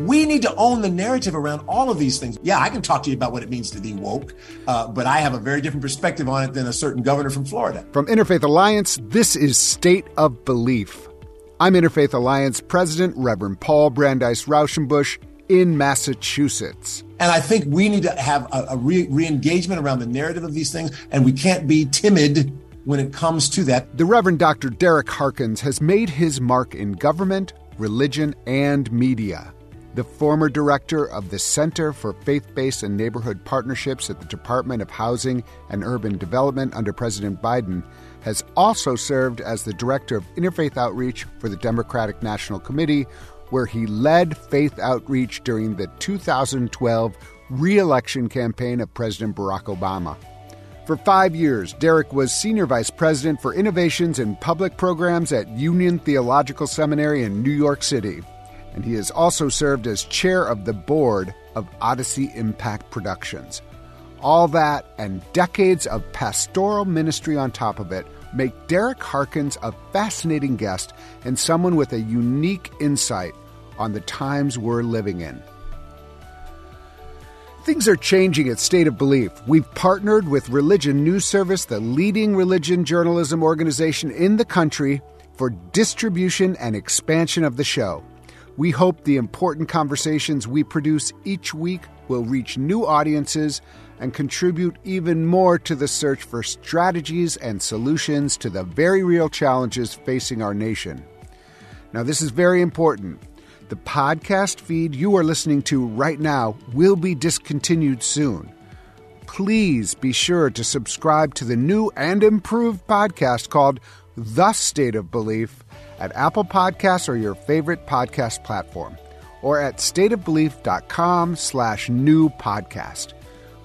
We need to own the narrative around all of these things. Yeah, I can talk to you about what it means to be woke, uh, but I have a very different perspective on it than a certain governor from Florida. From Interfaith Alliance, this is State of Belief. I'm Interfaith Alliance President Reverend Paul Brandeis Raushenbush in Massachusetts. And I think we need to have a, a re engagement around the narrative of these things, and we can't be timid when it comes to that. The Reverend Dr. Derrick Harkins has made his mark in government, religion, and media. The former director of the Center for Faith Based and Neighborhood Partnerships at the Department of Housing and Urban Development under President Biden has also served as the director of interfaith outreach for the Democratic National Committee, where he led faith outreach during the 2012 re election campaign of President Barack Obama. For five years, Derrick was Senior Vice President for Innovations in Public Programs at Union Theological Seminary in New York City. And he has also served as chair of the board of Odyssey Impact Productions. All that and decades of pastoral ministry on top of it make Derrick Harkins a fascinating guest and someone with a unique insight on the times we're living in. Things are changing at State of Belief. We've partnered with Religion News Service, the leading religion journalism organization in the country, for distribution and expansion of the show. We hope the important conversations we produce each week will reach new audiences and contribute even more to the search for strategies and solutions to the very real challenges facing our nation. Now, this is very important. The podcast feed you are listening to right now will be discontinued soon. Please be sure to subscribe to the new and improved podcast called The State of Belief at Apple Podcasts or your favorite podcast platform, or at stateofbelief.com slash new podcast.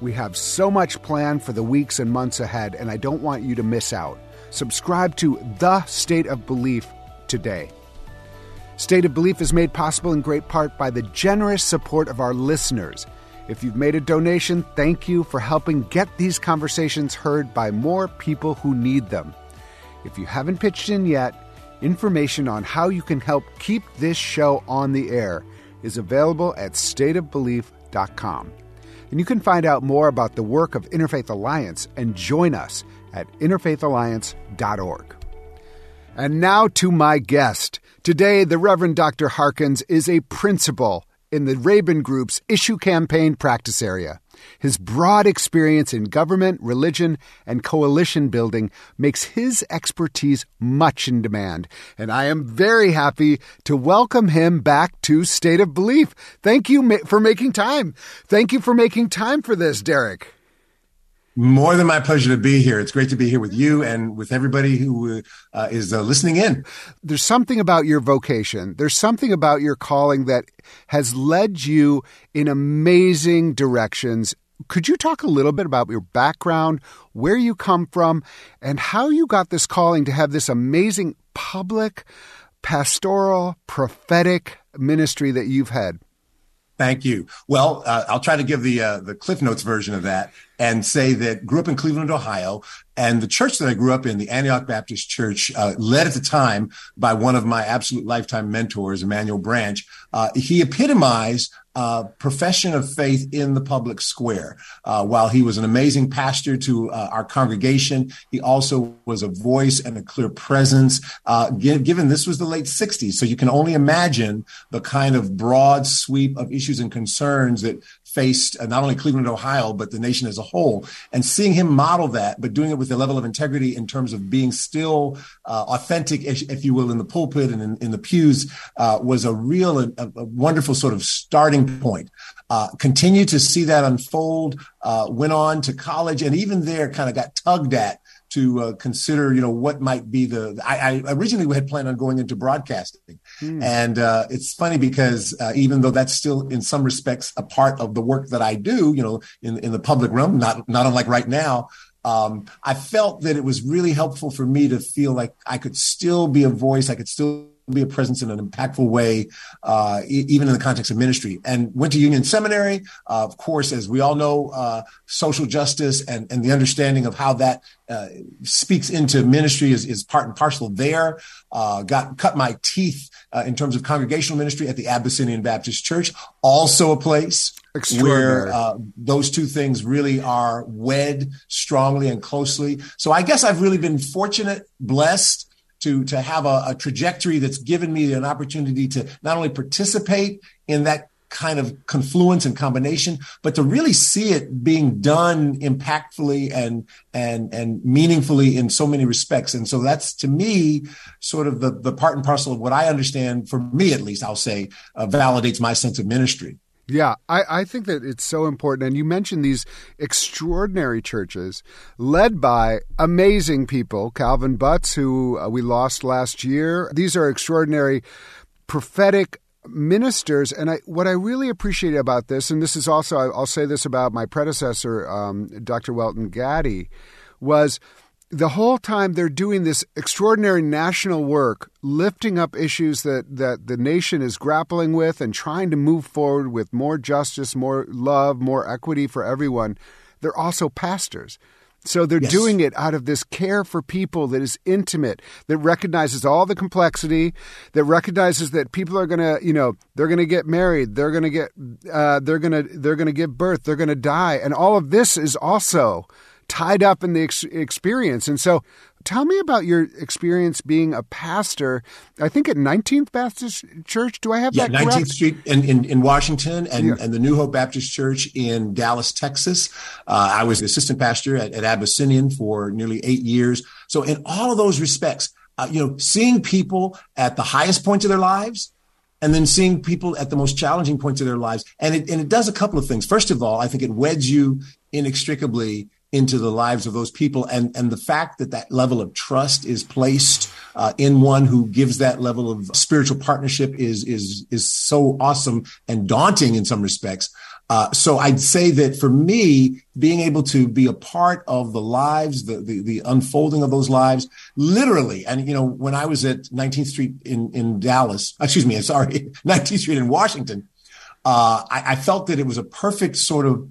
We have so much planned for the weeks and months ahead, and I don't want you to miss out. Subscribe to The State of Belief today. State of Belief is made possible in great part by the generous support of our listeners. If you've made a donation, thank you for helping get these conversations heard by more people who need them. If you haven't pitched in yet, information on how you can help keep this show on the air is available at stateofbelief.com. And you can find out more about the work of Interfaith Alliance and join us at interfaithalliance.org. And now to my guest. Today, the Reverend Dr. Harkins is a principal in the Raben Group's issue campaign practice area. His broad experience in government, religion, and coalition building makes his expertise much in demand, and I am very happy to welcome him back to State of Belief. Thank you for making time. Thank you for making time for this, Derrick. More than my pleasure to be here. It's great to be here with you and with everybody who uh, is uh, listening in. There's something about your vocation. There's something about your calling that has led you in amazing directions. Could you talk a little bit about your background, where you come from, and how you got this calling to have this amazing public, pastoral, prophetic ministry that you've had? Thank you. Well, uh, I'll try to give the uh, the Cliff Notes version of that and say that grew up in Cleveland, Ohio, and the church that I grew up in, the Antioch Baptist Church, uh, led at the time by one of my absolute lifetime mentors, Emmanuel Branch. Uh, he epitomized uh, profession of faith in the public square. Uh, while he was an amazing pastor to uh, our congregation, he also was a voice and a clear presence. Uh, given this was the late 60s, so you can only imagine the kind of broad sweep of issues and concerns that faced uh, not only Cleveland, Ohio, but the nation as a whole. And seeing him model that, but doing it with a level of integrity in terms of being still uh, authentic, if, you will, in the pulpit and in, in the pews, uh, was a real, a, a, wonderful sort of starting point. Uh, continue to see that unfold. Uh, went on to college, and even there, kind of got tugged at to uh, consider, you know, what might be the. I, I, originally had planned on going into broadcasting, hmm. and uh, it's funny because uh, even though that's still, in some respects, a part of the work that I do, you know, in in the public realm, not not unlike right now. Um, I felt that it was really helpful for me to feel like I could still be a voice, I could still be a presence in an impactful way, uh, e- even in the context of ministry. And went to Union Seminary, uh, of course, as we all know, uh, social justice and, and the understanding of how that uh, speaks into ministry is, is part and parcel there. Uh, got cut my teeth uh, in terms of congregational ministry at the Abyssinian Baptist Church, also a place where uh, those two things really are wed strongly and closely. So I guess I've really been fortunate, blessed to to have a, a trajectory that's given me an opportunity to not only participate in that kind of confluence and combination, but to really see it being done impactfully and and and meaningfully in so many respects. And so that's to me sort of the the part and parcel of what I understand, for me at least, I'll say, uh, validates my sense of ministry. Yeah, I, I think that it's so important. And you mentioned these extraordinary churches led by amazing people, Calvin Butts, who uh, we lost last year. These are extraordinary prophetic ministers. And I, what I really appreciate about this, and this is also, I'll say this about my predecessor, um, Dr. Welton Gaddy, was the whole time they're doing this extraordinary national work, lifting up issues that, that the nation is grappling with and trying to move forward with more justice, more love, more equity for everyone, they're also pastors. So they're yes. doing it out of this care for people that is intimate, that recognizes all the complexity, that recognizes that people are going to, you know, they're going to get married, they're going to get, uh, they're going to, they're going to give birth, they're going to die, and all of this is also tied up in the ex- experience. And so, tell me about your experience being a pastor. I think at 19th Baptist Church. Do I have yeah, that? 19th correct? Street in, in, in Washington and, yeah. and the New Hope Baptist Church in Dallas, Texas. Uh, I was the assistant pastor at, at Abyssinian for nearly eight years. So, in all of those respects, uh, you know, seeing people at the highest points of their lives and then seeing people at the most challenging points of their lives. And it, and it does a couple of things. First of all, I think it weds you inextricably into the lives of those people. And and the fact that that level of trust is placed uh, in one who gives that level of spiritual partnership is is is so awesome and daunting in some respects. Uh, so I'd say that for me, being able to be a part of the lives, the, the, the unfolding of those lives, literally, and you know, when I was at 19th Street in in Dallas, excuse me, sorry, 19th Street in Washington, uh, I, I felt that it was a perfect sort of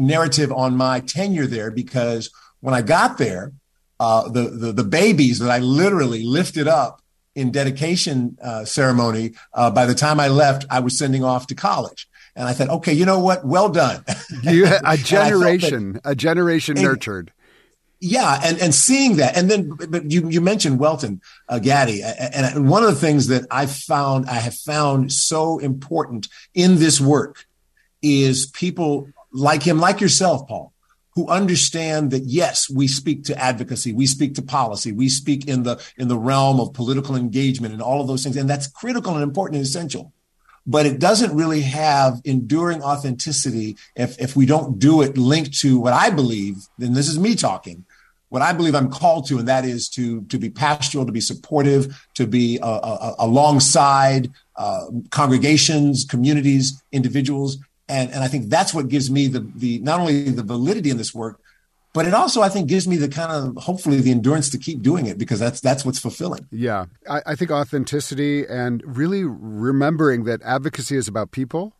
narrative on my tenure there because when I got there, uh, the, the, the babies that I literally lifted up in dedication uh, ceremony, uh, by the time I left, I was sending off to college. And I thought, okay, you know what? Well done. you, a generation, that, a generation and, nurtured. Yeah, and and seeing that, and then but you you mentioned Welton uh, Gaddy, and one of the things that I found I have found so important in this work is people like him, like yourself, Paul, who understand that yes, we speak to advocacy, we speak to policy, we speak in the in the realm of political engagement and all of those things, and that's critical and important and essential. But it doesn't really have enduring authenticity if if we don't do it linked to what I believe. Then this is me talking. What I believe I'm called to, and that is to to be pastoral, to be supportive, to be uh, uh, alongside uh, congregations, communities, individuals, and, and I think that's what gives me the, the not only the validity in this work, but it also I think gives me the kind of hopefully the endurance to keep doing it because that's that's what's fulfilling. Yeah, I, I think authenticity and really remembering that advocacy is about people.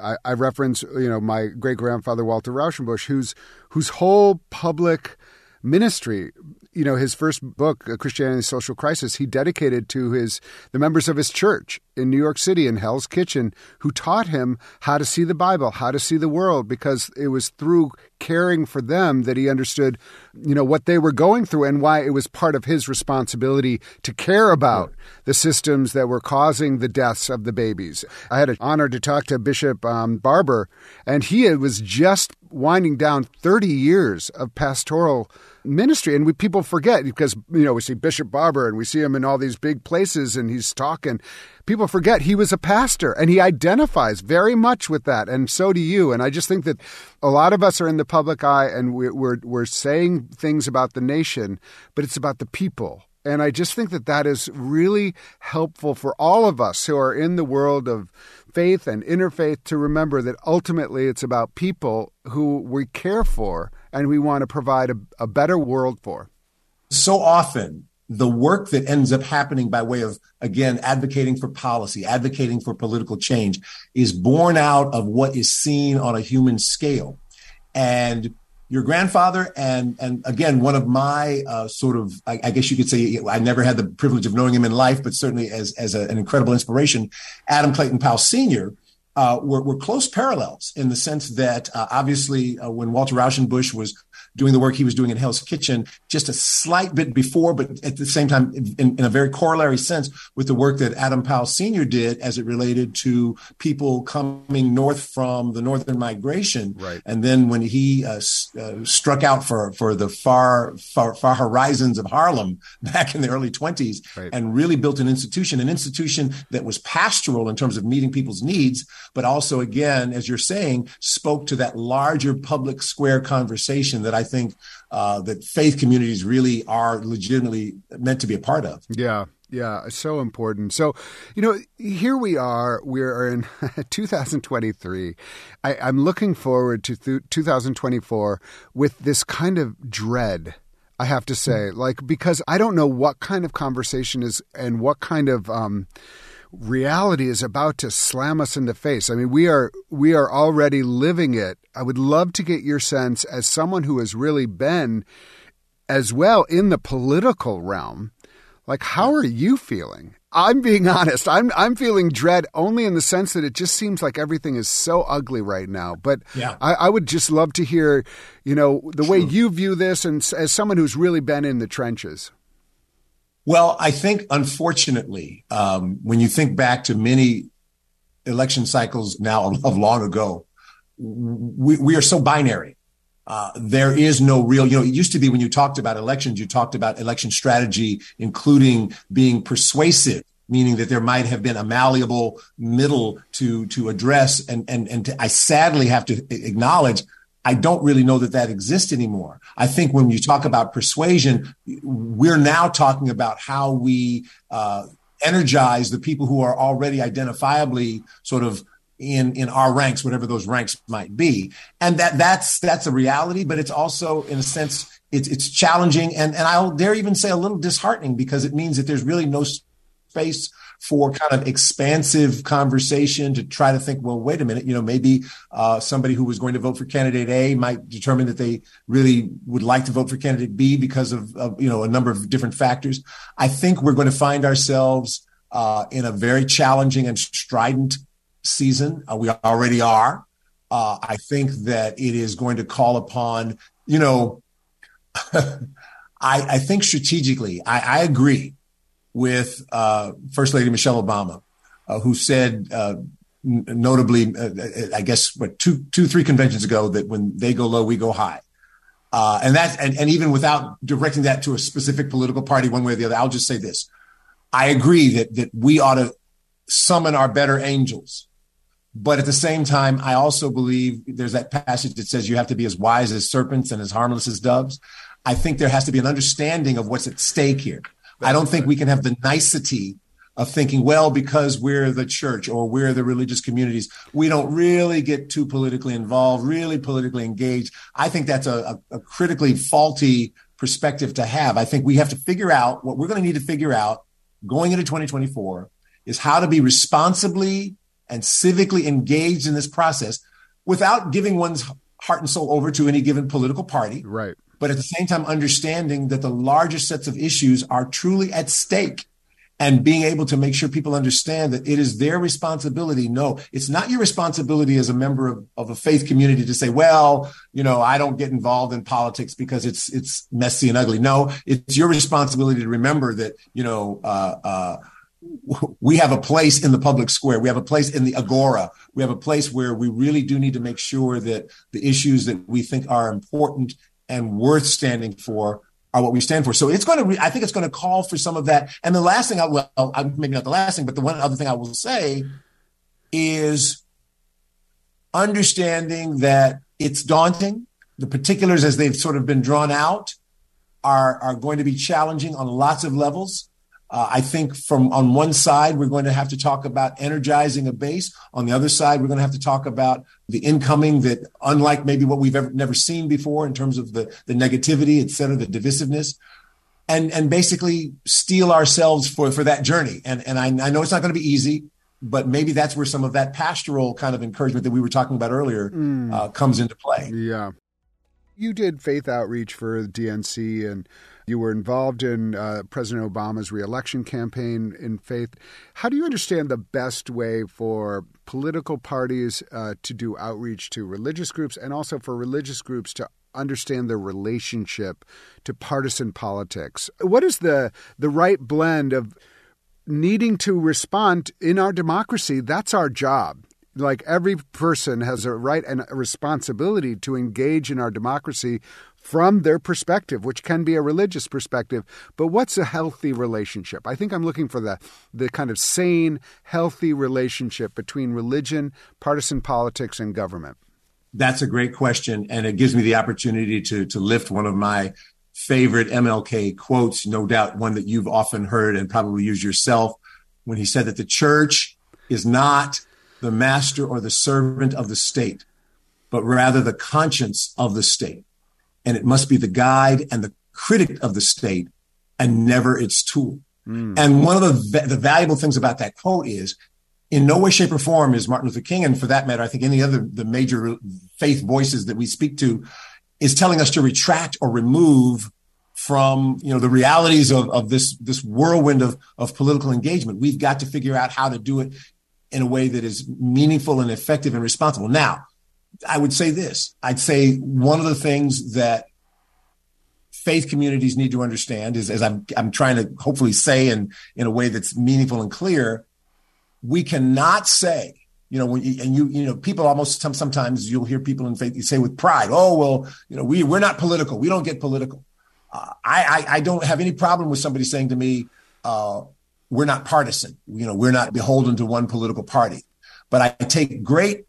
I, I reference you know my great grandfather Walter Rauschenbusch, whose whose whole public ministry you know his first book christianity social crisis he dedicated to his the members of his church in new york city in hell's kitchen who taught him how to see the bible how to see the world because it was through caring for them that he understood you know what they were going through and why it was part of his responsibility to care about the systems that were causing the deaths of the babies. I had an honor to talk to bishop um, barber and he was just winding down 30 years of pastoral ministry. And we people forget because, you know, we see Bishop Barber and we see him in all these big places and he's talking. People forget he was a pastor and he identifies very much with that. And so do you. And I just think that a lot of us are in the public eye and we're, we're, we're saying things about the nation, but it's about the people. And I just think that that is really helpful for all of us who are in the world of faith and interfaith to remember that ultimately it's about people who we care for and we want to provide a, a better world for. So often the work that ends up happening by way of, again, advocating for policy, advocating for political change is born out of what is seen on a human scale. And your grandfather and and again one of my uh, sort of I, I, guess you could say I never had the privilege of knowing him in life, but certainly as as a, an incredible inspiration, Adam Clayton Powell Sr. Uh, were, were close parallels in the sense that uh, obviously uh, when Walter Rauschenbusch was doing the work he was doing in Hell's Kitchen just a slight bit before, but at the same time, in, in, a very corollary sense with the work that Adam Powell Sr. did as it related to people coming north from the northern migration. Right. And then when he uh, uh, struck out for, for the far, far, far horizons of Harlem back in the early 20s right. and really built an institution, an institution that was pastoral in terms of meeting people's needs, but also, again, as you're saying, spoke to that larger public square conversation that I I think uh, that faith communities really are legitimately meant to be a part of. Yeah. Yeah, so important. So, you know, here we are. We're in 2023. I, am looking forward to th- 2024 with this kind of dread. I have to say, like, because I don't know what kind of conversation is and what kind of um, reality is about to slam us in the face. I mean, we are we are already living it. I would love to get your sense as someone who has really been as well in the political realm. Like how are you feeling? I'm being honest. I'm I'm feeling dread only in the sense that it just seems like everything is so ugly right now. But yeah. I, I would just love to hear, you know, the True. way you view this, and as someone who's really been in the trenches. Well, I think unfortunately, um, when you think back to many election cycles now of long ago, we, we are so binary. Uh, there is no real, you know, it used to be when you talked about elections, you talked about election strategy, including being persuasive, meaning that there might have been a malleable middle to, to address. And, and, and to, I sadly have to acknowledge I don't really know that that exists anymore. I think when you talk about persuasion, we're now talking about how we uh, energize the people who are already identifiably sort of in in our ranks, whatever those ranks might be, and that that's that's a reality. But it's also, in a sense, it's it's challenging, and and I'll dare even say a little disheartening because it means that there's really no space for kind of expansive conversation to try to think, well, wait a minute, you know, maybe uh, somebody who was going to vote for candidate A might determine that they really would like to vote for candidate B because of, of you know, a number of different factors. I think we're going to find ourselves uh, in a very challenging and strident season. Uh, we already are. Uh, I think that it is going to call upon, you know, I, I think strategically, I, I agree with uh, First Lady Michelle Obama, uh, who said, uh, notably, uh, I guess, what two, two, three conventions ago, that when they go low, we go high. Uh, and that, and, and even without directing that to a specific political party, one way or the other, I'll just say this: I agree that that we ought to summon our better angels. But at the same time, I also believe there's that passage that says you have to be as wise as serpents and as harmless as doves. I think there has to be an understanding of what's at stake here. I don't think we can have the nicety of thinking, well, because we're the church or we're the religious communities, we don't really get too politically involved, really politically engaged. I think that's a, a, a critically faulty perspective to have. I think we have to figure out what we're going to need to figure out going into 2024 is how to be responsibly and civically engaged in this process without giving one's heart and soul over to any given political party. Right but at the same time, understanding that the larger sets of issues are truly at stake and being able to make sure people understand that it is their responsibility. No, it's not your responsibility as a member of, of a faith community to say, well, you know, I don't get involved in politics because it's, it's messy and ugly. No, it's your responsibility to remember that, you know, uh, uh, we have a place in the public square. We have a place in the agora. We have a place where we really do need to make sure that the issues that we think are important and worth standing for are what we stand for. So it's going to, re- I think it's going to call for some of that. And the last thing I will, maybe not the last thing, but the one other thing I will say is understanding that it's daunting. The particulars as they've sort of been drawn out are, are going to be challenging on lots of levels. Uh, I think from on one side, we're going to have to talk about energizing a base. On the other side, we're going to have to talk about the incoming that, unlike maybe what we've ever never seen before in terms of the, the negativity, et cetera, the divisiveness. and and basically steel ourselves for for that journey. And and I, I know it's not going to be easy, but maybe that's where some of that pastoral kind of encouragement that we were talking about earlier mm. uh, comes into play. Yeah, you did faith outreach for DNC and. You were involved in uh, President Obama's reelection campaign in faith. How do you understand the best way for political parties uh, to do outreach to religious groups and also for religious groups to understand their relationship to partisan politics. What is the the right blend of needing to respond in our democracy? That's our job. Like every person has a right and a responsibility to engage in our democracy from their perspective, which can be a religious perspective. But what's a healthy relationship? I think I'm looking for the the kind of sane, healthy relationship between religion, partisan politics, and government. That's a great question. And it gives me the opportunity to, to lift one of my favorite MLK quotes, no doubt one that you've often heard and probably used yourself when he said that the church is not the master or the servant of the state, but rather the conscience of the state. And it must be the guide and the critic of the state and never its tool. Mm. And one of the, the valuable things about that quote is in no way, shape, or form is Martin Luther King, and for that matter, I think any other the major faith voices that we speak to, is telling us to retract or remove from you know the realities of, of this this whirlwind of of political engagement. We've got to figure out how to do it in a way that is meaningful and effective and responsible. Now, I would say this: I'd say one of the things that faith communities need to understand is, as I'm I'm trying to hopefully say in in a way that's meaningful and clear, we cannot say, you know, when you, and you, you know, people almost sometimes you'll hear people in faith you say with pride, oh well, you know, we we're not political, we don't get political. Uh, I, I, I don't have any problem with somebody saying to me, uh, we're not partisan, you know, we're not beholden to one political party. But I take great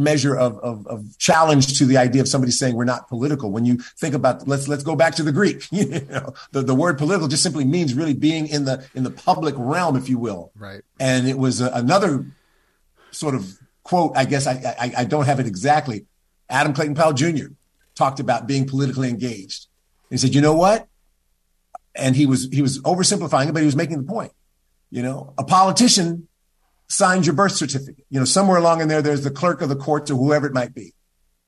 measure of, of, of, challenge to the idea of somebody saying we're not political. When you think about let's let's go back to the Greek. you know, the, the word political just simply means really being in the in the public realm, if you will. Right. And it was a, another sort of quote. I guess I, I I don't have it exactly. Adam Clayton Powell Jr. talked about being politically engaged. He said, you know what? And he was he was oversimplifying it, but he was making the point. You know, a politician signs your birth certificate. You know, somewhere along in there, there's the clerk of the court or whoever it might be.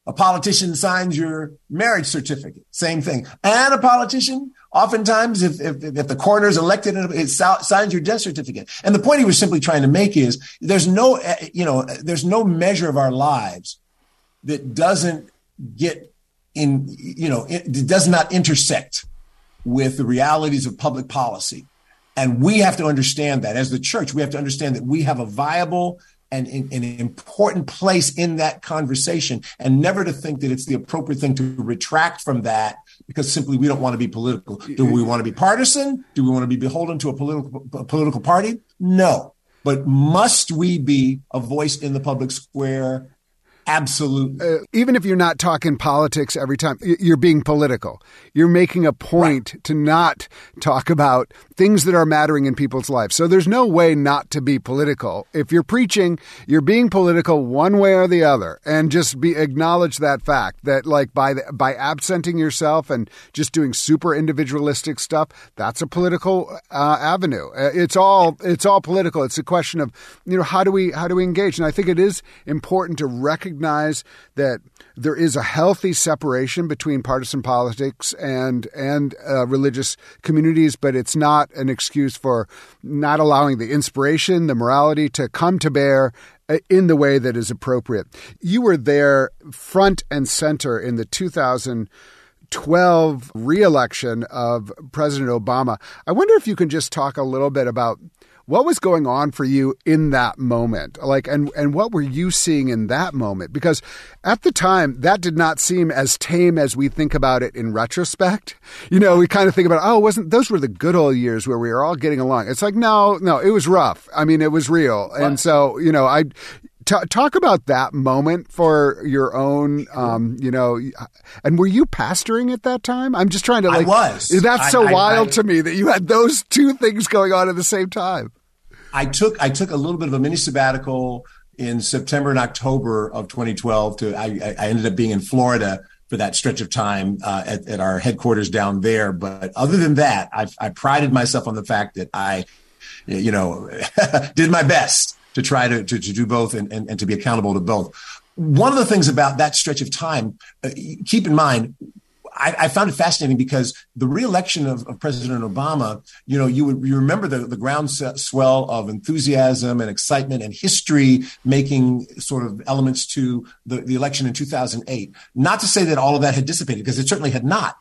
A politician signs your marriage certificate. Same thing. And a politician, oftentimes, if, if, if the coroner is elected, it signs your death certificate. And the point he was simply trying to make is there's no, you know, there's no measure of our lives that doesn't get in, you know, it does not intersect with the realities of public policy and we have to understand that as the church, we have to understand that we have a viable and an important place in that conversation and never to think that it's the appropriate thing to retract from that because simply we don't want to be political. Do we want to be partisan? Do we want to be beholden to a political a political party? No. But must we be a voice in the public square Absolutely. Uh, even if you're not talking politics every time, you're being political. You're making a point right. to not talk about things that are mattering in people's lives. So there's no way not to be political. If you're preaching, you're being political one way or the other, and just be acknowledge that fact that like by the, by absenting yourself and just doing super individualistic stuff, that's a political uh, avenue. Uh, it's all it's all political. It's a question of you know how do we how do we engage, and I think it is important to recognize recognize that there is a healthy separation between partisan politics and and uh, religious communities, but it's not an excuse for not allowing the inspiration, the morality to come to bear uh, in the way that is appropriate. You were there front and center in the 2000- 12 reelection of President Obama. I wonder if you can just talk a little bit about what was going on for you in that moment? Like, and, and what were you seeing in that moment? Because at the time, that did not seem as tame as we think about it in retrospect. You know, we kind of think about, oh, wasn't, those were the good old years where we were all getting along. It's like, no, no, it was rough. I mean, it was real. And so, you know, I, T- talk about that moment for your own, um, you know, and were you pastoring at that time? I'm just trying to like. I was. That's so I, wild I, to me that you had those two things going on at the same time. I took I took a little bit of a mini sabbatical in September and October of 2012. To I, I ended up being in Florida for that stretch of time uh, at, at, our headquarters down there. But other than that, I, I prided myself on the fact that I, you know, did my best to try to, to, to do both and, and, and to be accountable to both. One of the things about that stretch of time, uh, keep in mind, I, I, found it fascinating because the reelection of, of, President Obama, you know, you would you remember the, the groundswell of enthusiasm and excitement and history making sort of elements to the, the election in 2008. Not to say that all of that had dissipated, because it certainly had not.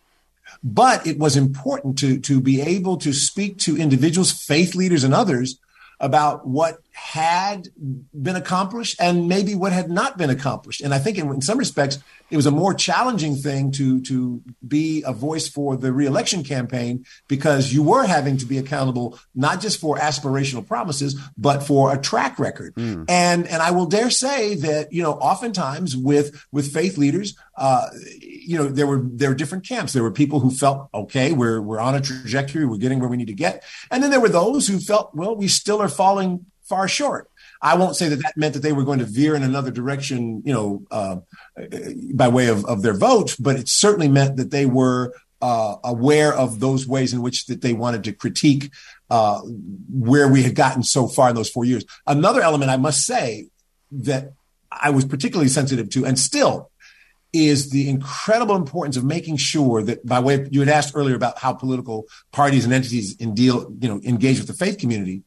But it was important to, to be able to speak to individuals, faith leaders, and others about what had been accomplished and maybe what had not been accomplished. And I think in, in, some respects, it was a more challenging thing to, to be a voice for the reelection campaign because you were having to be accountable not just for aspirational promises, but for a track record. Mm. And, and I will dare say that, you know, oftentimes with, with faith leaders, uh, you know, there were there were different camps. There were people who felt, okay, we're we're on a trajectory, we're getting where we need to get, and then there were those who felt, well, we still are falling far short. I won't say that that meant that they were going to veer in another direction, you know, uh, by way of, of their vote, but it certainly meant that they were uh, aware of those ways in which that they wanted to critique uh, where we had gotten so far in those four years. Another element I must say that I was particularly sensitive to, and still is the incredible importance of making sure that by way of, you had asked earlier about how political parties and entities in deal, you know, engage with the faith community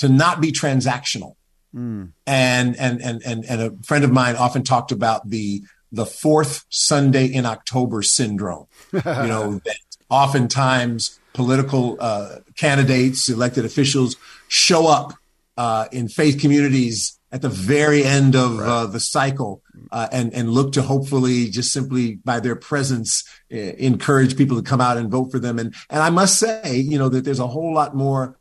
to not be transactional. Mm. And, and, and, and, and a friend of mine often talked about the, the fourth Sunday in October syndrome, you know, that oftentimes political uh, candidates, elected officials show up uh, in faith communities at the very end of right. uh, the cycle uh, and and look to hopefully just simply by their presence uh, encourage people to come out and vote for them and and I must say you know that there's a whole lot more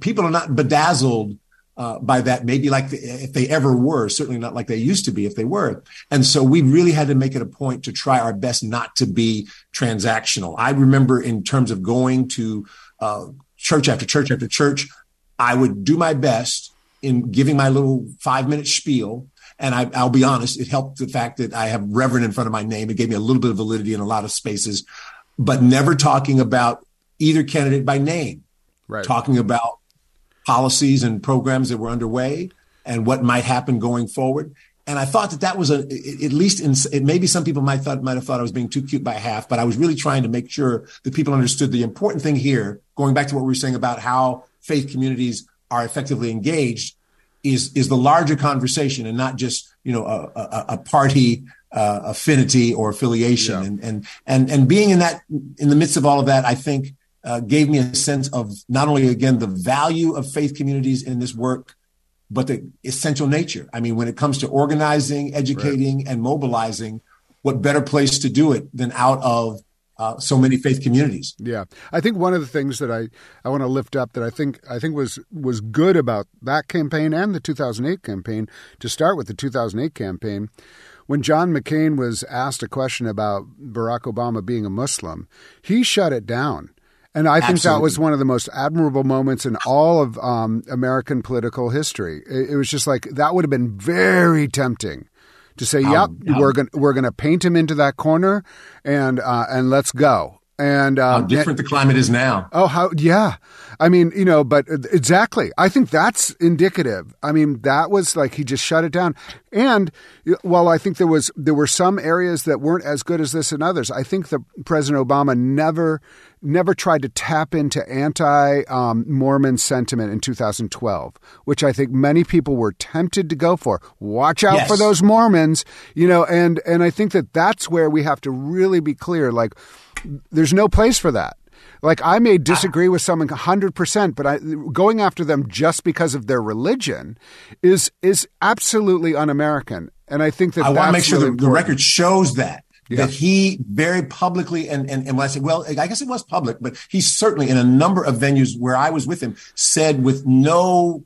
people are not bedazzled uh, by that maybe like the, if they ever were certainly not like they used to be if they were and so we really had to make it a point to try our best not to be transactional I remember in terms of going to uh, church after church after church I would do my best in giving my little five minute spiel. And I, will be honest, it helped the fact that I have Reverend in front of my name. It gave me a little bit of validity in a lot of spaces, but never talking about either candidate by name, right. talking about policies and programs that were underway and what might happen going forward. And I thought that that was a, at least in, it, maybe some people might thought, might have thought I was being too cute by half, but I was really trying to make sure that people understood the important thing here, going back to what we were saying about how faith communities are effectively engaged is is the larger conversation and not just you know a, a, a party uh, affinity or affiliation yeah. and and and and being in that in the midst of all of that i think uh, gave me a sense of not only again the value of faith communities in this work but the essential nature i mean when it comes to organizing educating right. and mobilizing what better place to do it than out of uh, so many faith communities. Yeah, I think one of the things that I, I want to lift up that I think I think was was good about that campaign and the 2008 campaign. To start with the 2008 campaign, when John McCain was asked a question about Barack Obama being a Muslim, he shut it down. And I think that was one of the most admirable moments in all of um, American political history. It, it was just like that would have been very tempting to say, "Yep, we're going we're going to paint him into that corner, and uh, and let's go." And uh, how different the climate is now. Oh, how yeah. I mean, you know, but exactly. I think that's indicative. I mean, that was like he just shut it down. And while I think there was there were some areas that weren't as good as this and others, I think that President Obama never never tried to tap into anti um, Mormon sentiment in 2012, which I think many people were tempted to go for. Watch out yes. for those Mormons, you know, and and I think that that's where we have to really be clear. Like, there's no place for that. Like I may disagree with someone 100%, but I, going after them just because of their religion is is absolutely un-American. And I think that I want to make sure really the, the record shows that yeah. that he very publicly and, and and when I say well, I guess it was public, but he certainly in a number of venues where I was with him said with no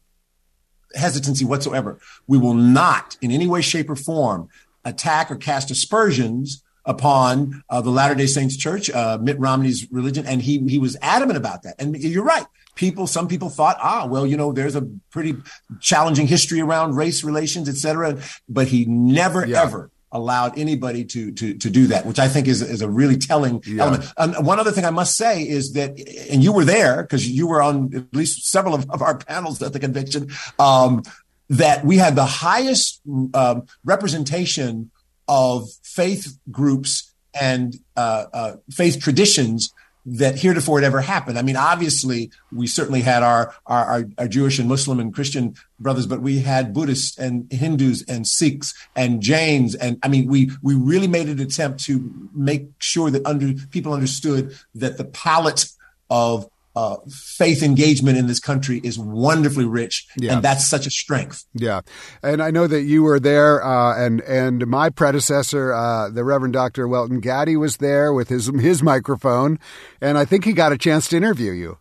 hesitancy whatsoever, we will not in any way, shape, or form attack or cast aspersions upon uh, the Latter Day Saints Church, uh, Mitt Romney's religion, and he he was adamant about that. And you're right. People, some people thought, ah, well, you know, there's a pretty challenging history around race relations, et cetera. But he never, yeah. ever allowed anybody to to to do that, which I think is is a really telling yeah. element. Um, one other thing I must say is that, and you were there because you were on at least several of, of our panels at the convention. Um, that we had the highest um, representation of faith groups and uh, uh, faith traditions that heretofore had ever happened. I mean, obviously, we certainly had our, our, our, Jewish and Muslim and Christian brothers, but we had Buddhists and Hindus and Sikhs and Jains. And I mean, we, we really made an attempt to make sure that under people understood that the palette of uh, faith engagement in this country is wonderfully rich, yeah. and that's such a strength. Yeah, and I know that you were there, uh, and and my predecessor, uh, the Reverend Dr. Welton Gaddy, was there with his his microphone, and I think he got a chance to interview you.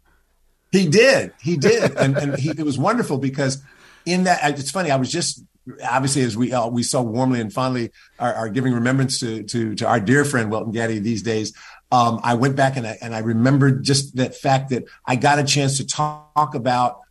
He did, he did, and and he, it was wonderful because in that it's funny. I was just obviously as we uh, we so warmly and fondly are, are, giving remembrance to to to our dear friend Welton Gaddy these days um, I went back and I, and I remembered just that fact that I got a chance to talk about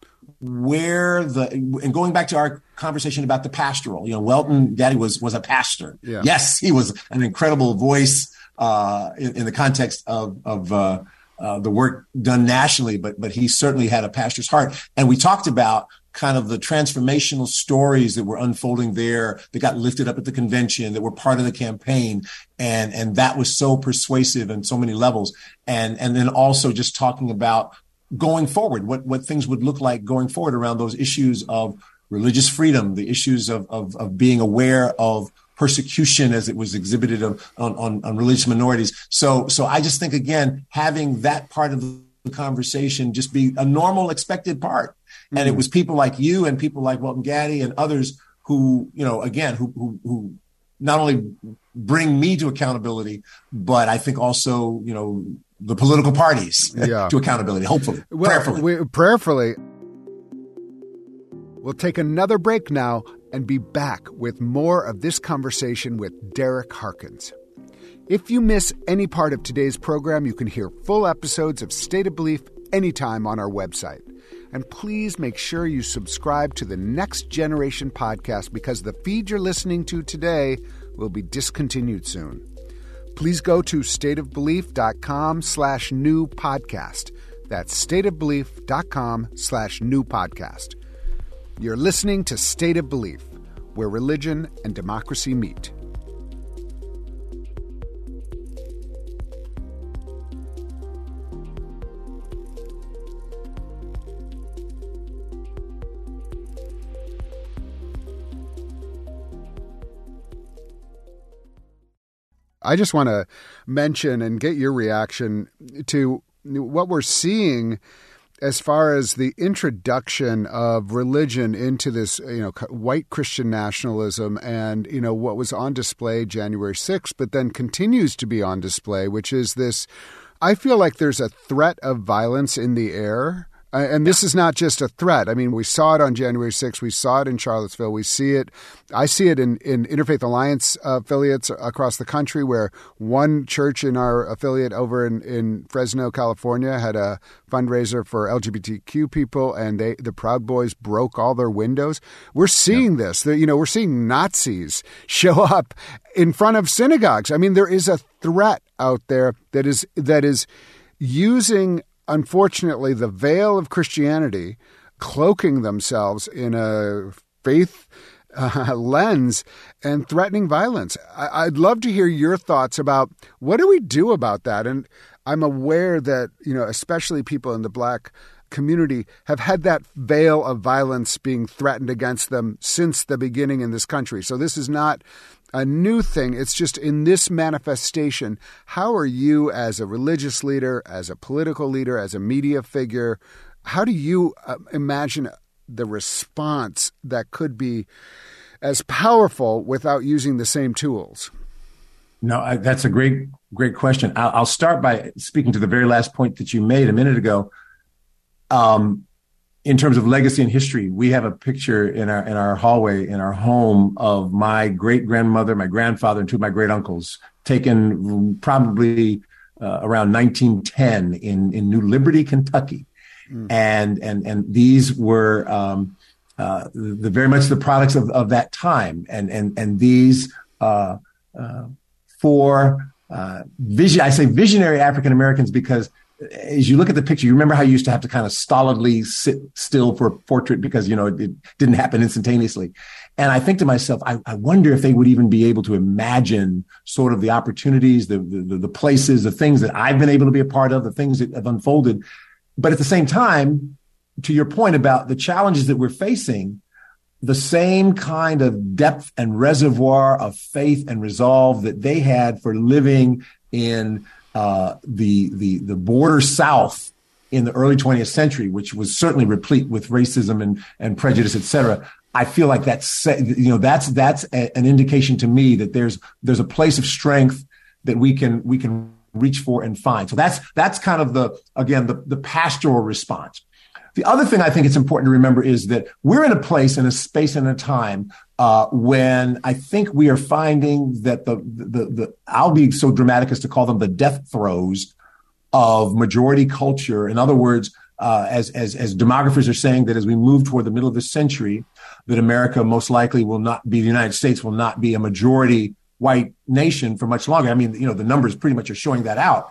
where the and going back to our conversation about the pastoral, you know, Welton Gaddy was was a pastor. Yeah. Yes, he was an incredible voice uh, in, in, the context of of uh, uh, the work done nationally, but but he certainly had a pastor's heart. And we talked about kind of the transformational stories that were unfolding there that got lifted up at the convention that were part of the campaign. And and that was so persuasive in so many levels. And and then also just talking about going forward what what things would look like going forward around those issues of religious freedom the issues of of, of being aware of persecution as it was exhibited on, on on religious minorities. So so i just think again having that part of the conversation just be a normal expected part and mm-hmm. it was people like you and people like Welton Gaddy and others who, you know, again, who, who, who not only bring me to accountability, but I think also, you know, the political parties yeah. to accountability, hopefully, well, prayerfully. We, prayerfully. We'll take another break now and be back with more of this conversation with Derrick Harkins. If you miss any part of today's program, you can hear full episodes of State of Belief anytime on our website. And please make sure you subscribe to the Next Generation podcast because the feed you're listening to today will be discontinued soon. Please go to stateofbelief.com slash new podcast. That's stateofbelief.com slash new podcast. You're listening to State of Belief, where religion and democracy meet. I just want to mention and get your reaction to what we're seeing as far as the introduction of religion into this, you know, white Christian nationalism and, you know, what was on display January 6th, but then continues to be on display, which is this I feel like there's a threat of violence in the air and this is not just a threat. I mean, we saw it on January 6th. We saw it in Charlottesville. We see it. I see it in, in Interfaith Alliance affiliates across the country where one church in our affiliate over in, in Fresno, California had a fundraiser for LGBTQ people and they the Proud Boys broke all their windows. We're seeing yeah. this. You know, we're seeing Nazis show up in front of synagogues. I mean, there is a threat out there that is that is using unfortunately, the veil of Christianity cloaking themselves in a faith uh, lens and threatening violence. I- would love to hear your thoughts about what do we do about that? And I'm aware that, you know, especially people in the black community have had that veil of violence being threatened against them since the beginning in this country. So this is not a new thing. It's just in this manifestation. How are you, as a religious leader, as a political leader, as a media figure, how do you uh, imagine the response that could be as powerful without using the same tools? No, I, that's a great, great question. I'll, I'll, start by speaking to the very last point that you made a minute ago. Um, in terms of legacy and history, we have a picture in our in our hallway in our home of my great grandmother, my grandfather, and two of my great uncles, taken probably uh, around 1910 in in New Liberty, Kentucky, mm. and and and these were um, uh, the very much the products of, of that time, and and and these uh, uh, for uh, vision. I say visionary African Americans because as you look at the picture, you remember how you used to have to kind of stolidly sit still for a portrait because you know it, it didn't happen instantaneously. And I think to myself, I, I, wonder if they would even be able to imagine sort of the opportunities, the, the the places, the things that I've been able to be a part of, the things that have unfolded. But at the same time, to your point about the challenges that we're facing, the same kind of depth and reservoir of faith and resolve that they had for living in uh, the the the border South in the early 20th century, which was certainly replete with racism and and prejudice, et cetera. I feel like that's you know that's that's a, an indication to me that there's there's a place of strength that we can we can reach for and find. So that's that's kind of the again the the pastoral response. The other thing I think it's important to remember is that we're in a place in a space and a time uh, when I think we are finding that the, the, the, I'll be so dramatic as to call them the death throes of majority culture. In other words, uh, as, as, as demographers are saying that as we move toward the middle of the century, that America most likely will not be, the United States will not be a majority white nation for much longer. I mean, you know, the numbers pretty much are showing that out.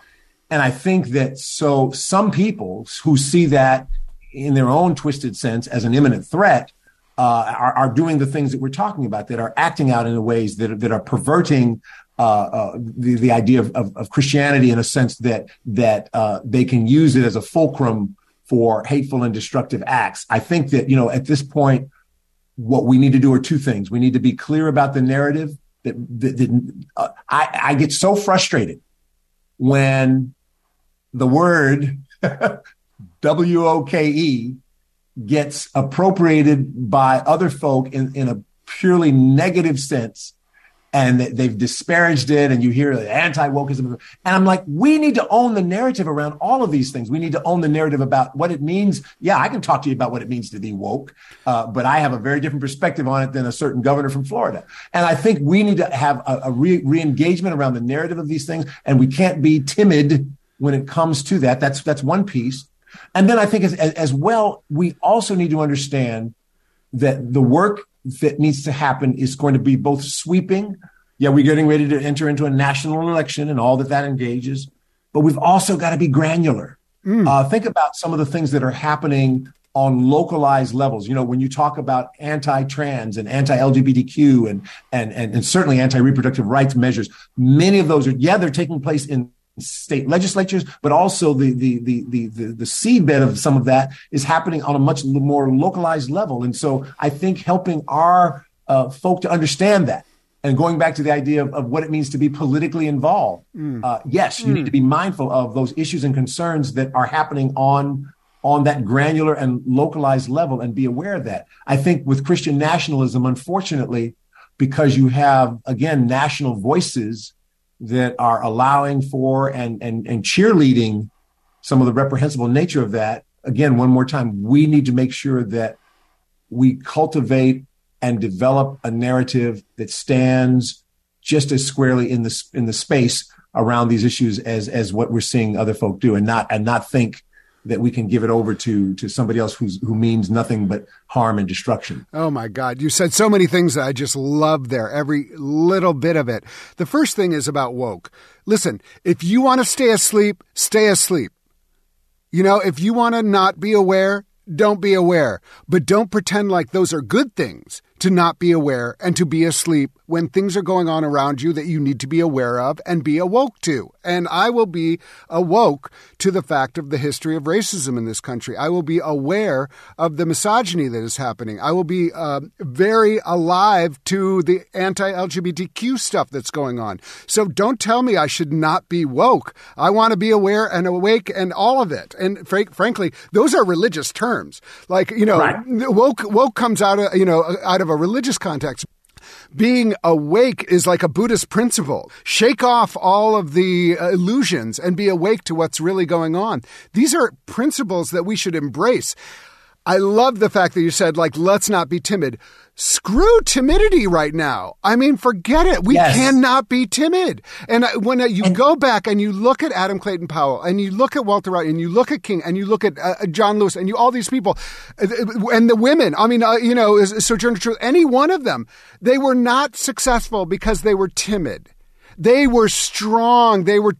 And I think that so some people who see that in their own twisted sense as an imminent threat uh, are, are, doing the things that we're talking about, that are acting out in ways that, that are perverting uh, uh, the, the idea of, of, of, Christianity in a sense that that uh, they can use it as a fulcrum for hateful and destructive acts. I think that you know at this point, what we need to do are two things. We need to be clear about the narrative. That, that, that uh, I, I get so frustrated when the word W O K E gets appropriated by other folk in, in a purely negative sense and they've disparaged it and you hear anti-wokeism. And i'm like we need to own the narrative around all of these things. We need to own the narrative about what it means. Yeah i can talk to you about what it means to be woke uh, but i have a very different perspective on it than a certain governor from florida. And i think we need to have a, a re- re-engagement around the narrative of these things and we can't be timid when it comes to that. That's that's one piece and then I think as, as well, we also need to understand that the work that needs to happen is going to be both sweeping. Yeah, we're getting ready to enter into a national election and all that that engages, but we've also got to be granular. Mm. Uh, think about some of the things that are happening on localized levels. You know, when you talk about anti-trans and anti-LGBTQ and and and, and certainly anti-reproductive rights measures, many of those are yeah, they're taking place in state legislatures, but also the, the, the, the, the, the seedbed of some of that is happening on a much more localized level. And so I think helping our uh, folk to understand that and going back to the idea of, of what it means to be politically involved. Mm. Uh, yes, you mm. need to be mindful of those issues and concerns that are happening on on that granular and localized level and be aware of that. I think with Christian nationalism, unfortunately, because you have again national voices that are allowing for and, and, and cheerleading some of the reprehensible nature of that. Again, one more time, we need to make sure that we cultivate and develop a narrative that stands just as squarely in the in the space around these issues as as what we're seeing other folk do, and not and not think that we can give it over to to somebody else who's who means nothing but harm and destruction. Oh my God. You said so many things that I just love there, every little bit of it. The first thing is about woke. Listen, if you want to stay asleep, stay asleep. You know, if you want to not be aware, don't be aware. But don't pretend like those are good things to not be aware and to be asleep when things are going on around you that you need to be aware of and be awoke to. And I will be awoke to the fact of the history of racism in this country. I will be aware of the misogyny that is happening. I will be uh, very alive to the anti LGBTQ stuff that's going on. So don't tell me I should not be woke. I want to be aware and awake and all of it. And fr- frankly, those are religious terms. Like, you know, right. woke, woke comes out of, you know, out of a religious context being awake is like a Buddhist principle. Shake off all of the uh, illusions and be awake to what's really going on. These are principles that we should embrace. I love the fact that you said, like, let's not be timid. Screw timidity right now. I mean, forget it. We yes. cannot be timid. And when you and, go back and you look at Adam Clayton Powell and you look at Walter Wright and you look at King and you look at uh, uh John Lewis and you all these people uh, and the women, I mean, uh, you know, Sojourner Truth, any one of them, they were not successful because they were timid. They were strong. They were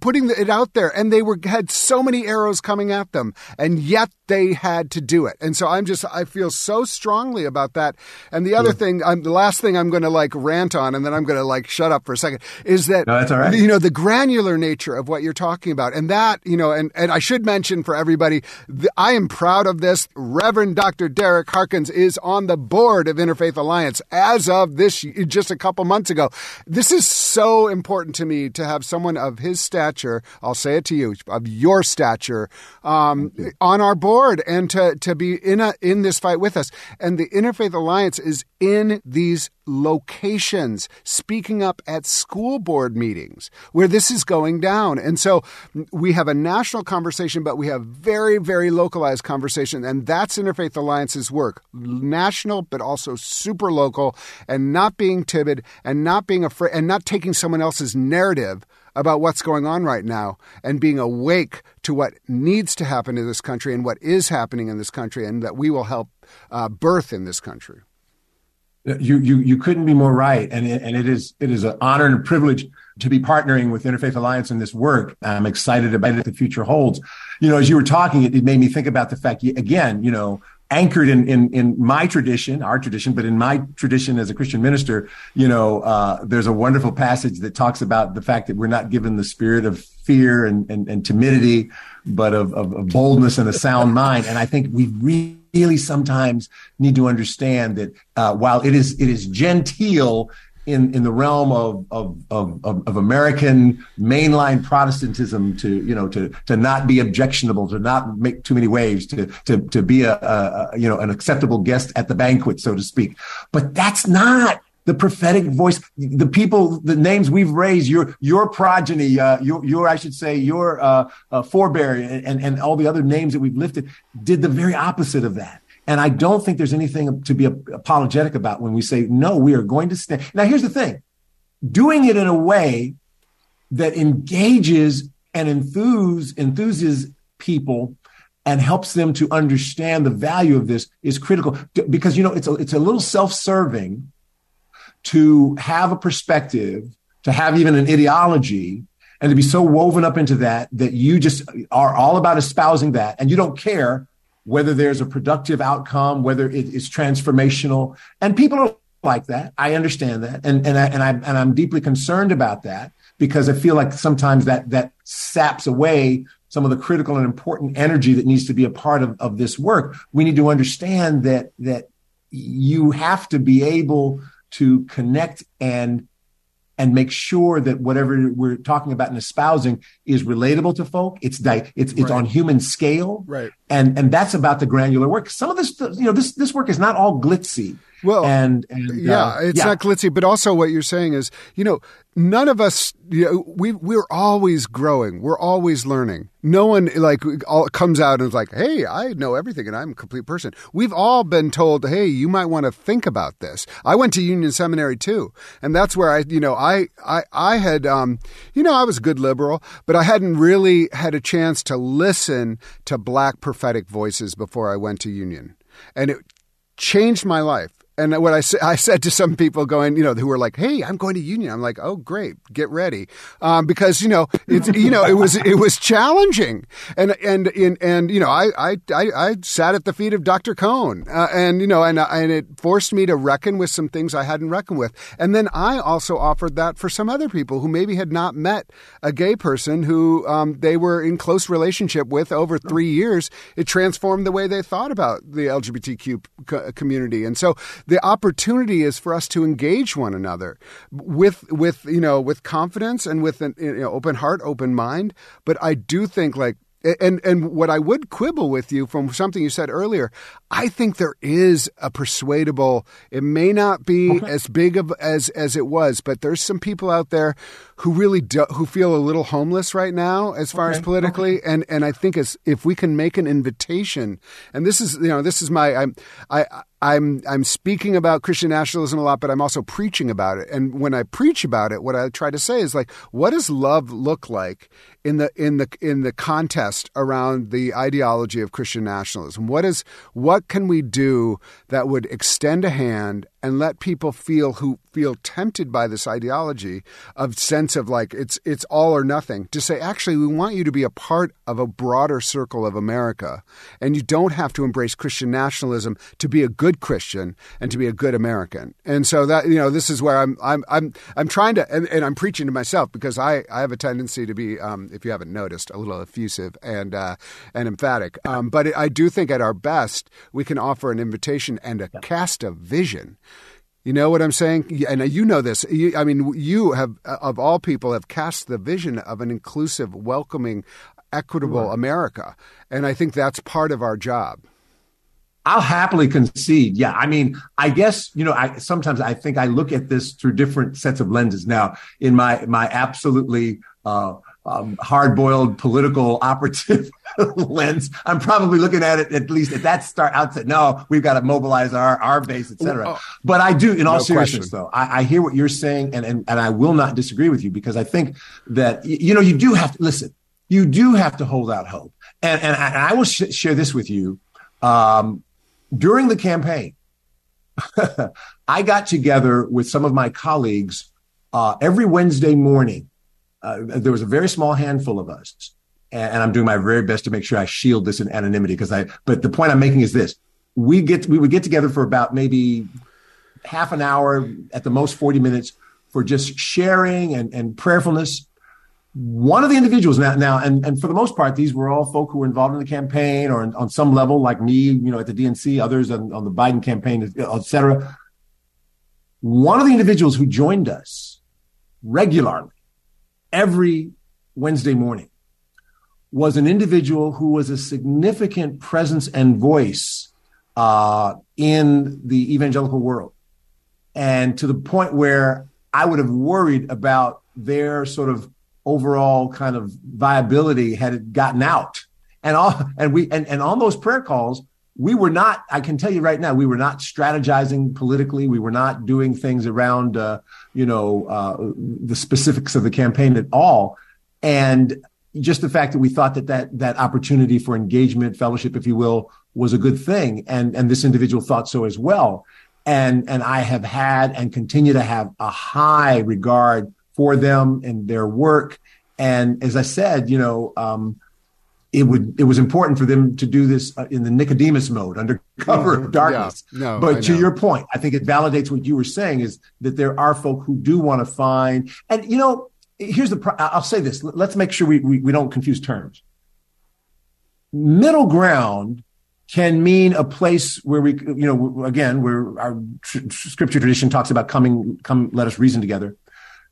putting it out there and they were had so many arrows coming at them and yet they had to do it. And so I'm just I feel so strongly about that. And the other yeah. thing, I'm, the last thing I'm going to like rant on and then I'm going to like shut up for a second is that no, that's all right. you know the granular nature of what you're talking about. And that, you know, and and I should mention for everybody, the, I am proud of this. Reverend Dr. Derrick Harkins is on the board of Interfaith Alliance as of this just a couple months ago. This is so important to me to have someone of his stature, I'll say it to you, of your stature, um, on our board and to, to be in, a, in this fight with us. And the Interfaith Alliance is in these locations, speaking up at school board meetings where this is going down. And so we have a national conversation, but we have very, very localized conversation. And that's Interfaith Alliance's work national, but also super local, and not being timid and not being afraid and not taking someone else's narrative about what's going on right now and being awake to what needs to happen in this country and what is happening in this country and that we will help uh, birth in this country. You, you, you couldn't be more right. And it, and it is, it is an honor and a privilege to be partnering with Interfaith Alliance in this work. I'm excited about what the future holds. You know, as you were talking, it, it made me think about the fact, again, you know, anchored in, in, in my tradition, our tradition, but in my tradition as a Christian minister, you know, uh, there's a wonderful passage that talks about the fact that we're not given the spirit of fear and, and, and timidity, but of, of, of boldness and a sound mind. And I think we really sometimes need to understand that uh, while it is it is genteel in in the realm of of, of of American mainline Protestantism to you know to to not be objectionable, to not make too many waves, to to to be a, a, you know an acceptable guest at the banquet, so to speak. But that's not the prophetic voice, the people, the names we've raised, your your progeny, uh, your your I should say your uh, uh, forebear, and and all the other names that we've lifted, did the very opposite of that. And I don't think there's anything to be apologetic about when we say no. We are going to stand. Now, here's the thing: doing it in a way that engages and enthuses enthuses people and helps them to understand the value of this is critical because you know it's a, it's a little self-serving to have a perspective, to have even an ideology, and to be so woven up into that that you just are all about espousing that and you don't care whether there's a productive outcome, whether it is transformational. And people are like that. I understand that. And, and, I, and, I, and I'm deeply concerned about that because I feel like sometimes that, that saps away some of the critical and important energy that needs to be a part of, of this work. We need to understand that, that you have to be able to connect and and make sure that whatever we're talking about and espousing is relatable to folk. It's di- it's it's right. on human scale, right? And and that's about the granular work. Some of this, you know, this this work is not all glitzy. Well, and, and yeah, uh, it's yeah. not glitzy, but also what you're saying is, you know, none of us, you know, we we're always growing, we're always learning. No one like all comes out and is like, "Hey, I know everything, and I'm a complete person." We've all been told, "Hey, you might want to think about this." I went to Union Seminary too, and that's where I, you know, I I I had, um, you know, I was a good liberal, but I hadn't really had a chance to listen to black prophetic voices before I went to Union, and it changed my life and what I, I said to some people going, you know, who were like, "Hey, I'm going to Union." I'm like, "Oh, great, get ready," um, because you know, it's you know, it was it was challenging, and and and, and you know, I, I I sat at the feet of Dr. Cone, uh, and you know, and and it forced me to reckon with some things I hadn't reckoned with, and then I also offered that for some other people who maybe had not met a gay person who um, they were in close relationship with over three years. It transformed the way they thought about the LGBTQ community, and so the opportunity is for us to engage one another with with you know with confidence and with an you know, open heart, open mind. But I do think like and and what I would quibble with you from something you said earlier, I think there is a persuadable. It may not be as big of as as it was, but there's some people out there who really do, who feel a little homeless right now as far okay. as politically okay. and and I think as if we can make an invitation and this is you know this is my I'm I I'm I'm speaking about Christian nationalism a lot, but I'm also preaching about it. And when I preach about it, what I try to say is like, what does love look like in the in the in the contest around the ideology of Christian nationalism? What is what can we do that would extend a hand and let people feel who feel tempted by this ideology of sense of like it's it's all or nothing to say actually we want you to be a part of a broader circle of America and you don't have to embrace Christian nationalism to be a good Christian and to be a good American. And so that you know this is where I'm I'm I'm I'm trying to and, and I'm preaching to myself because I I have a tendency to be um, if you haven't noticed a little effusive and uh, and emphatic. Um, but I do think at our best we can offer an invitation and a cast of vision you know what I'm saying? And you know this. I mean, you have, of all people, have cast the vision of an inclusive, welcoming, equitable right. America. And I think that's part of our job. I'll happily concede. Yeah. I mean, I guess, you know, I sometimes I think I look at this through different sets of lenses. Now, in my my absolutely uh, um, hard-boiled political operative lens, I'm probably looking at it at least at that start outset. No, we've got to mobilize our our base, et cetera. Oh, but I do, in all no seriousness, question. though, I, I, hear what you're saying, and, and and I will not disagree with you because I think that you know you do have to listen. You do have to hold out hope, and and I, and I will sh- share this with you. Um, during the campaign, I got together with some of my colleagues uh, every Wednesday morning uh, there was a very small handful of us, and, and, I'm doing my very best to make sure I shield this in anonymity because I. But the point I'm making is this: we get we would get together for about maybe half an hour, at the most 40 minutes, for just sharing and, and prayerfulness. One of the individuals now, now, and, and for the most part, these were all folk who were involved in the campaign or in, on some level, like me, you know, at the DNC, others on, on the Biden campaign, et cetera. One of the individuals who joined us regularly every Wednesday morning was an individual who was a significant presence and voice uh, in the evangelical world. And to the point where I would have worried about their sort of overall kind of viability had it gotten out. And all and we and, and on those prayer calls, we were not, I can tell you right now, we were not strategizing politically. We were not doing things around, uh, you know, uh, the specifics of the campaign at all. And just the fact that we thought that that, that opportunity for engagement, fellowship, if you will, was a good thing. And, and this individual thought so as well. And, and I have had and continue to have a high regard for them and their work. And as I said, you know, um, it would it was important for them to do this uh, in the Nicodemus mode under cover of darkness. Yeah, no, but to your point, I think it validates what you were saying is that there are folk who do want to find and you know here's the I'll say this let's make sure we, we, we don't confuse terms. Middle ground can mean a place where we you know again where our tr- scripture tradition talks about coming come let us reason together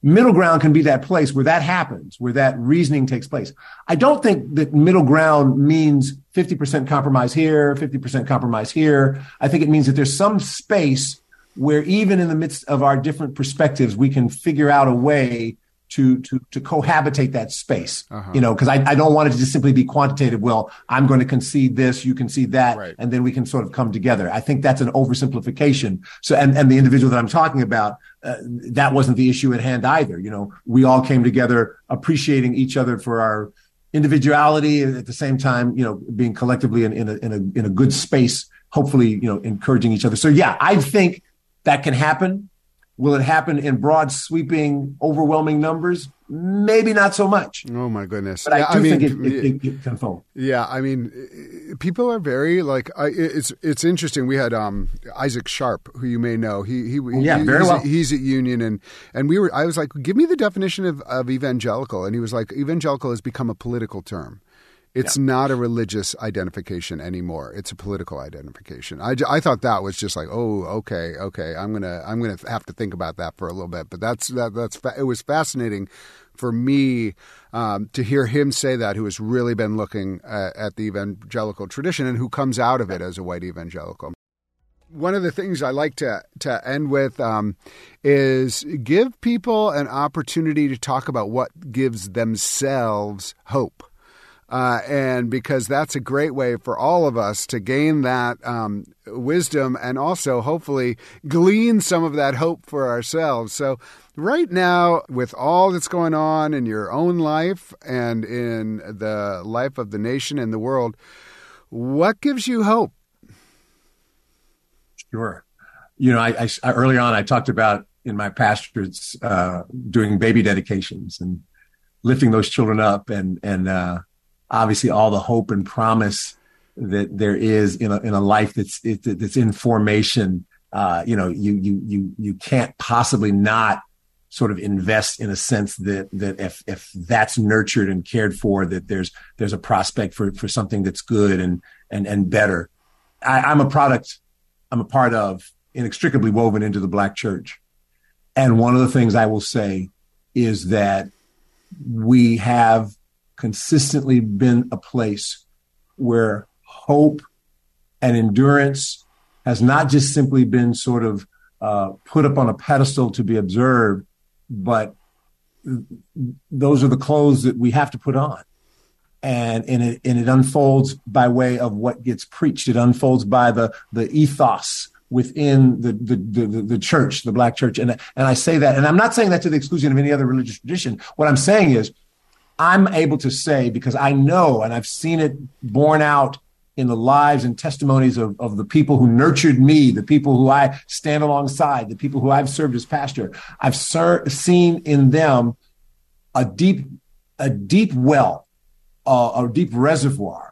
middle ground can be that place where that happens, where that reasoning takes place. I don't think that middle ground means 50% compromise here, 50% compromise here. I think it means that there's some space where even in the midst of our different perspectives, we can figure out a way to to to cohabitate that space. Uh-huh. You know, because I, I don't want it to just simply be quantitative. Well, I'm going to concede this, you concede that, right. and then we can sort of come together. I think that's an oversimplification. So, and and the individual that I'm talking about, uh, that wasn't the issue at hand either. You know, we all came together appreciating each other for our individuality at the same time, you know, being collectively in, in a in a in a good space. Hopefully, you know, encouraging each other. So yeah, I think that can happen. Will it happen in broad, sweeping, overwhelming numbers? Maybe not so much. Oh my goodness! But yeah, I do I mean, think it, it, it, it, can fold. Yeah, I mean, people are very like. I, it's it's interesting. We had um, Isaac Sharp, who you may know. He he yeah, he, very he's, well. He's at Union, and and we were. I was like, give me the definition of, of evangelical, and he was like, evangelical has become a political term. It's yeah. not a religious identification anymore. It's a political identification. I, I thought that was just like, oh, okay, okay. I'm gonna I'm gonna have to think about that for a little bit. But that's that, that's it was fascinating for me um, to hear him say that, who has really been looking at, at the evangelical tradition and who comes out of it as a white evangelical. one of the things I like to to end with um, is give people an opportunity to talk about what gives themselves hope. Uh, and because that's a great way for all of us to gain that um, wisdom and also hopefully glean some of that hope for ourselves. So, right now, with all that's going on in your own life and in the life of the nation and the world, what gives you hope? Sure. You know, I, I early on I talked about in my pastors uh, doing baby dedications and lifting those children up, and and uh, obviously all the hope and promise that there is in a in a life that's it, that's in formation. Uh, you know, you you you you can't possibly not sort of invest in a sense that that if if that's nurtured and cared for, that there's there's a prospect for for something that's good and and and better. I, I'm a product I'm a part of, inextricably woven into the Black church. And one of the things I will say is that we have consistently been a place where hope and endurance has not just simply been sort of uh, put up on a pedestal to be observed, but those are the clothes that we have to put on and and it and it unfolds by way of what gets preached. It unfolds by the the ethos within the the, the the church, the black church, and and I say that, and I'm not saying that to the exclusion of any other religious tradition. What I'm saying is, I'm able to say because I know and I've seen it borne out in the lives and testimonies of, of the people who nurtured me, the people who I stand alongside, the people who I've served as pastor. I've ser- seen in them a deep a deep well a, a deep reservoir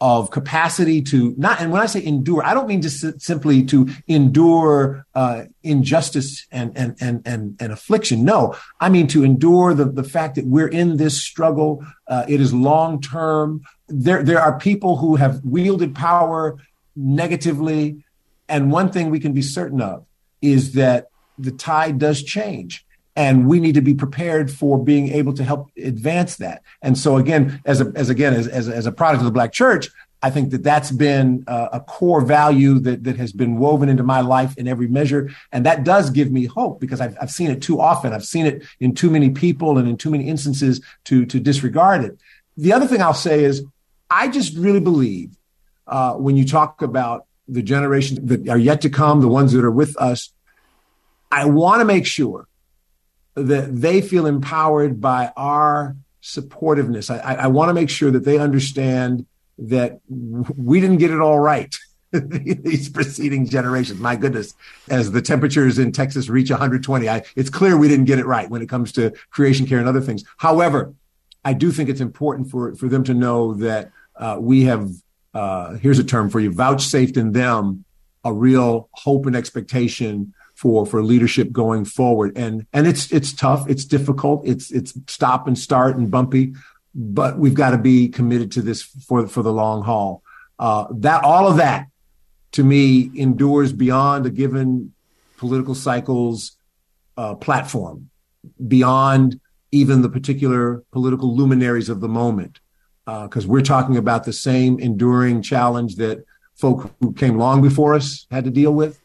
of capacity to not and when i say endure i don't mean just simply to endure uh, injustice and, and and and and affliction. No i mean to endure the the fact that we're in this struggle. Uh, it is long term there there are people who have wielded power negatively and one thing we can be certain of is that the tide does change and we need to be prepared for being able to help advance that. And so again, as a, as again as, as, as a product of the Black Church, I think that that's been a, a core value that that has been woven into my life in every measure, and that does give me hope because I've I've seen it too often. I've seen it in too many people and in too many instances to to disregard it. The other thing I'll say is I just really believe uh, when you talk about the generations that are yet to come, the ones that are with us, I want to make sure that they feel empowered by our supportiveness. I, I want to make sure that they understand that we didn't get it all right. these preceding generations. My goodness, as the temperatures in Texas reach 120, I, it's clear we didn't get it right when it comes to creation care and other things. However, I do think it's important for, for them to know that uh, we have, uh, here's a term for you, vouchsafed in them a real hope and expectation for for leadership going forward. And and it's it's tough, it's difficult, it's it's stop and start and bumpy, but we've got to be committed to this for for the long haul. Uh, that all of that to me endures beyond a given political cycle's uh, platform, beyond even the particular political luminaries of the moment, because uh, we're talking about the same enduring challenge that folk who came long before us had to deal with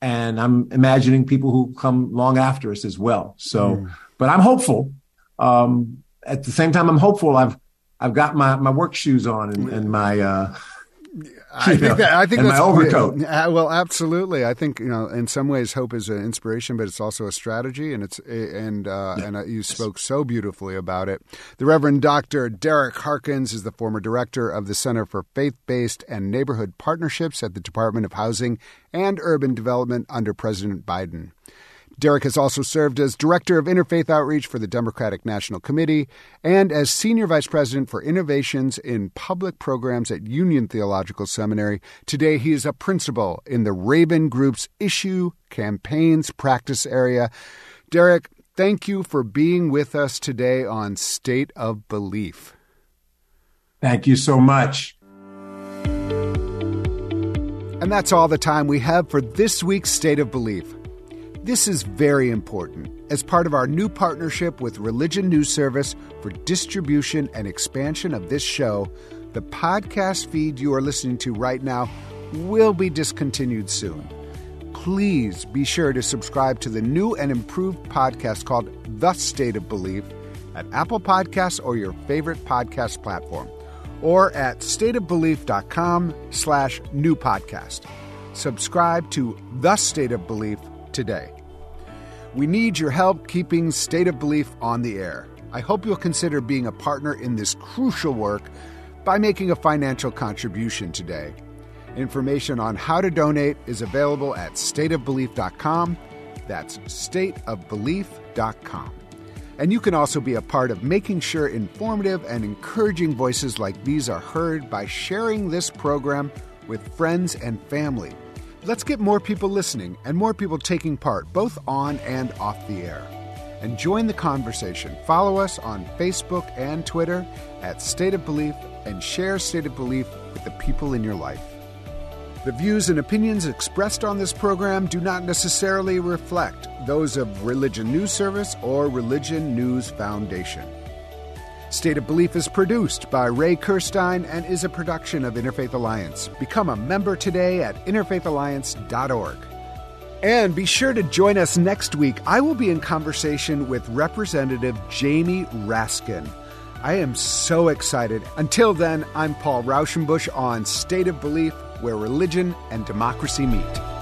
and I'm imagining people who come long after us as well. So, mm. but I'm hopeful. Um, at the same time, I'm hopeful. I've I've got my, my work shoes on and, and my uh, I think that, I think that's my overcoat. Uh, well, absolutely. I think you know, in some ways, hope is an inspiration, but it's also a strategy, and it's and uh, yeah. and uh, you spoke so beautifully about it. The Reverend Doctor Derrick Harkins is the former director of the Center for Faith-Based and Neighborhood Partnerships at the Department of Housing and Urban Development under President Biden. Derrick has also served as Director of Interfaith Outreach for the Democratic National Committee and as Senior Vice President for Innovations in Public Programs at Union Theological Seminary. Today, he is a principal in the Raben Group's Issue Campaigns Practice Area. Derrick, thank you for being with us today on State of Belief. Thank you so much. And that's all the time we have for this week's State of Belief. This is very important as part of our new partnership with Religion News Service for distribution and expansion of this show. The podcast feed you are listening to right now will be discontinued soon. please be sure to subscribe to the new and improved podcast called The State of Belief at Apple Podcasts or your favorite podcast platform, or at stateofbelief.com slash new podcast. Subscribe to The State of Belief today. We need your help keeping State of Belief on the air. I hope you'll consider being a partner in this crucial work by making a financial contribution today. Information on how to donate is available at stateofbelief.com. That's stateofbelief.com. And you can also be a part of making sure informative and encouraging voices like these are heard by sharing this program with friends and family. Let's get more people listening and more people taking part, both on and off the air. And join the conversation. Follow us on Facebook and Twitter at State of Belief and share State of Belief with the people in your life. The views and opinions expressed on this program do not necessarily reflect those of Religion News Service or Religion News Foundation. State of Belief is produced by Ray Kirstein and is a production of Interfaith Alliance. Become a member today at interfaithalliance.org. And be sure to join us next week. I will be in conversation with Representative Jamie Raskin. I am so excited. Until then, I'm Paul Raushenbush on State of Belief, where religion and democracy meet.